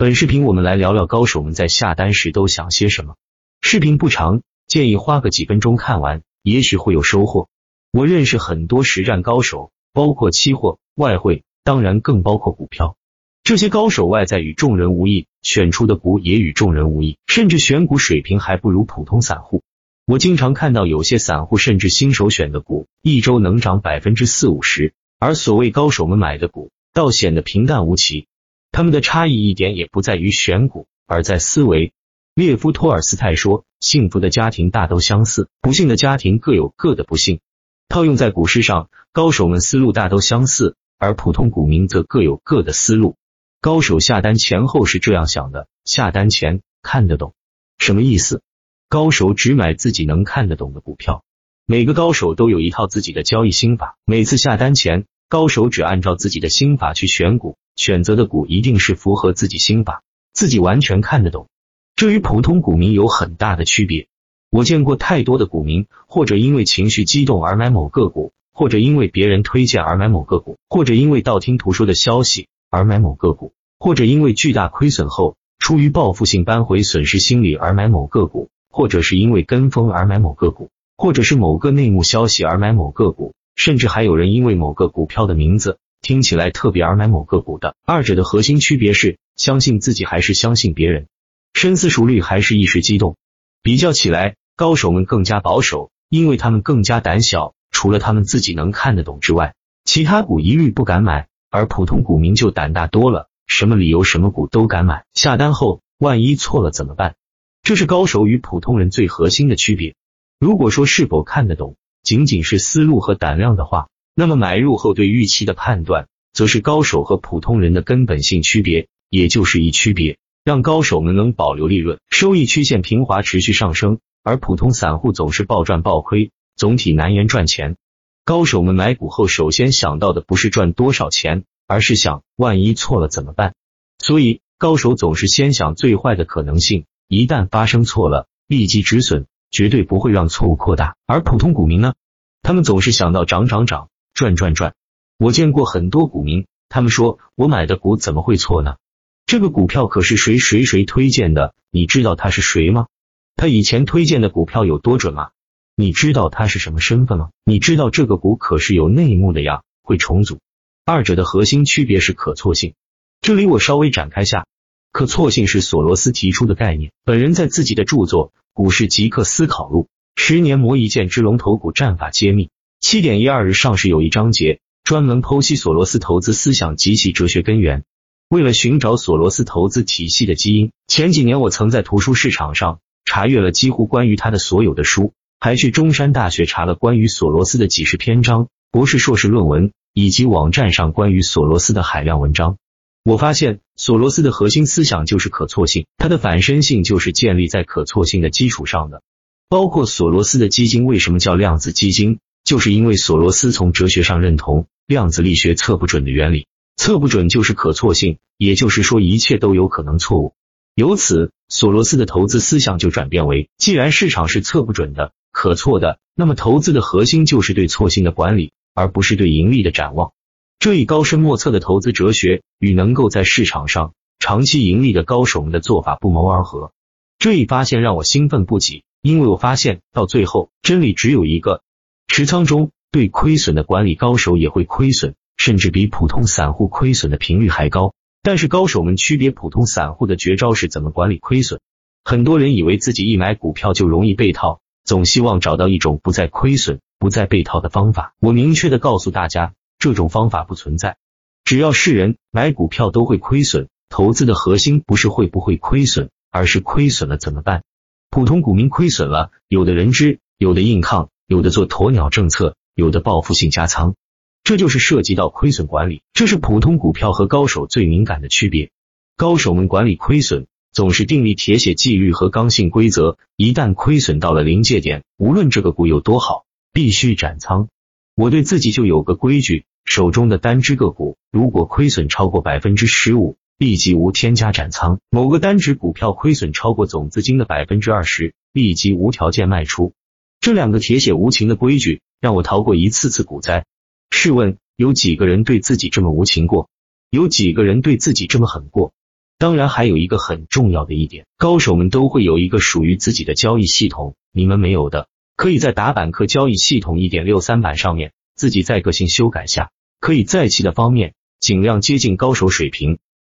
本视频我们来聊聊高手们在下单时都想些什么。视频不长，建议花个几分钟看完，也许会有收获。我认识很多实战高手，包括期货、外汇，当然更包括股票。这些高手外在与众人无异，选出的股也与众人无异，甚至选股水平还不如普通散户。我经常看到有些散户甚至新手选的股，一周能涨百分之四五十，而所谓高手们买的股，倒显得平淡无奇。他们的差异一点也不在于选股，而在思维。列夫·托尔斯泰说：“幸福的家庭大都相似，不幸的家庭各有各的不幸。”套用在股市上，高手们思路大都相似，而普通股民则各有各的思路。高手下单前后是这样想的：下单前看得懂，什么意思？高手只买自己能看得懂的股票。每个高手都有一套自己的交易心法，每次下单前，高手只按照自己的心法去选股。选择的股一定是符合自己心法，自己完全看得懂，这与普通股民有很大的区别。我见过太多的股民，或者因为情绪激动而买某个股，或者因为别人推荐而买某个股，或者因为道听途说的消息而买某个股，或者因为巨大亏损后出于报复性扳回损失心理而买某个股，或者是因为跟风而买某个股，或者是某个内幕消息而买某个股，甚至还有人因为某个股票的名字。听起来特别而买某个股的，二者的核心区别是相信自己还是相信别人，深思熟虑还是一时激动。比较起来，高手们更加保守，因为他们更加胆小，除了他们自己能看得懂之外，其他股一律不敢买。而普通股民就胆大多了，什么理由什么股都敢买。下单后万一错了怎么办？这是高手与普通人最核心的区别。如果说是否看得懂仅仅是思路和胆量的话。那么买入后对预期的判断，则是高手和普通人的根本性区别，也就是一区别，让高手们能保留利润，收益曲线平滑持续上升，而普通散户总是暴赚暴亏，总体难言赚钱。高手们买股后，首先想到的不是赚多少钱，而是想万一错了怎么办。所以高手总是先想最坏的可能性，一旦发生错了，立即止损，绝对不会让错误扩大。而普通股民呢，他们总是想到涨涨涨。转转转，我见过很多股民，他们说我买的股怎么会错呢？这个股票可是谁谁谁推荐的，你知道他是谁吗？他以前推荐的股票有多准吗？你知道他是什么身份吗？你知道这个股可是有内幕的呀，会重组。二者的核心区别是可错性。这里我稍微展开下，可错性是索罗斯提出的概念。本人在自己的著作《股市即刻思考录：十年磨一剑之龙头股战法揭秘》。七点一二日上市有一章节专门剖析索罗斯投资思想及其哲学根源。为了寻找索罗斯投资体系的基因，前几年我曾在图书市场上查阅了几乎关于他的所有的书，还去中山大学查了关于索罗斯的几十篇章、博士、硕士论文，以及网站上关于索罗斯的海量文章。我发现索罗斯的核心思想就是可错性，他的反身性就是建立在可错性的基础上的。包括索罗斯的基金为什么叫量子基金？就是因为索罗斯从哲学上认同量子力学测不准的原理，测不准就是可错性，也就是说一切都有可能错误。由此，索罗斯的投资思想就转变为：既然市场是测不准的、可错的，那么投资的核心就是对错性的管理，而不是对盈利的展望。这一高深莫测的投资哲学与能够在市场上长期盈利的高手们的做法不谋而合。这一发现让我兴奋不已，因为我发现到最后，真理只有一个。持仓中对亏损的管理高手也会亏损，甚至比普通散户亏损的频率还高。但是高手们区别普通散户的绝招是怎么管理亏损？很多人以为自己一买股票就容易被套，总希望找到一种不再亏损、不再被套的方法。我明确的告诉大家，这种方法不存在。只要是人买股票都会亏损，投资的核心不是会不会亏损，而是亏损了怎么办？普通股民亏损了，有的人知，有的硬抗。有的做鸵鸟政策，有的报复性加仓，这就是涉及到亏损管理，这是普通股票和高手最敏感的区别。高手们管理亏损，总是订立铁血纪律和刚性规则，一旦亏损到了临界点，无论这个股有多好，必须斩仓。我对自己就有个规矩，手中的单只个股如果亏损超过百分之十五，立即无添加斩仓；某个单只股票亏损超过总资金的百分之二十，立即无条件卖出。这两个铁血无情的规矩，让我逃过一次次股灾。试问，有几个人对自己这么无情过？有几个人对自己这么狠过？当然，还有一个很重要的一点，高手们都会有一个属于自己的交易系统，你们没有的，可以在打板客交易系统一点六三版上面自己再个性修改下，可以在其的方面尽量接近高手水平。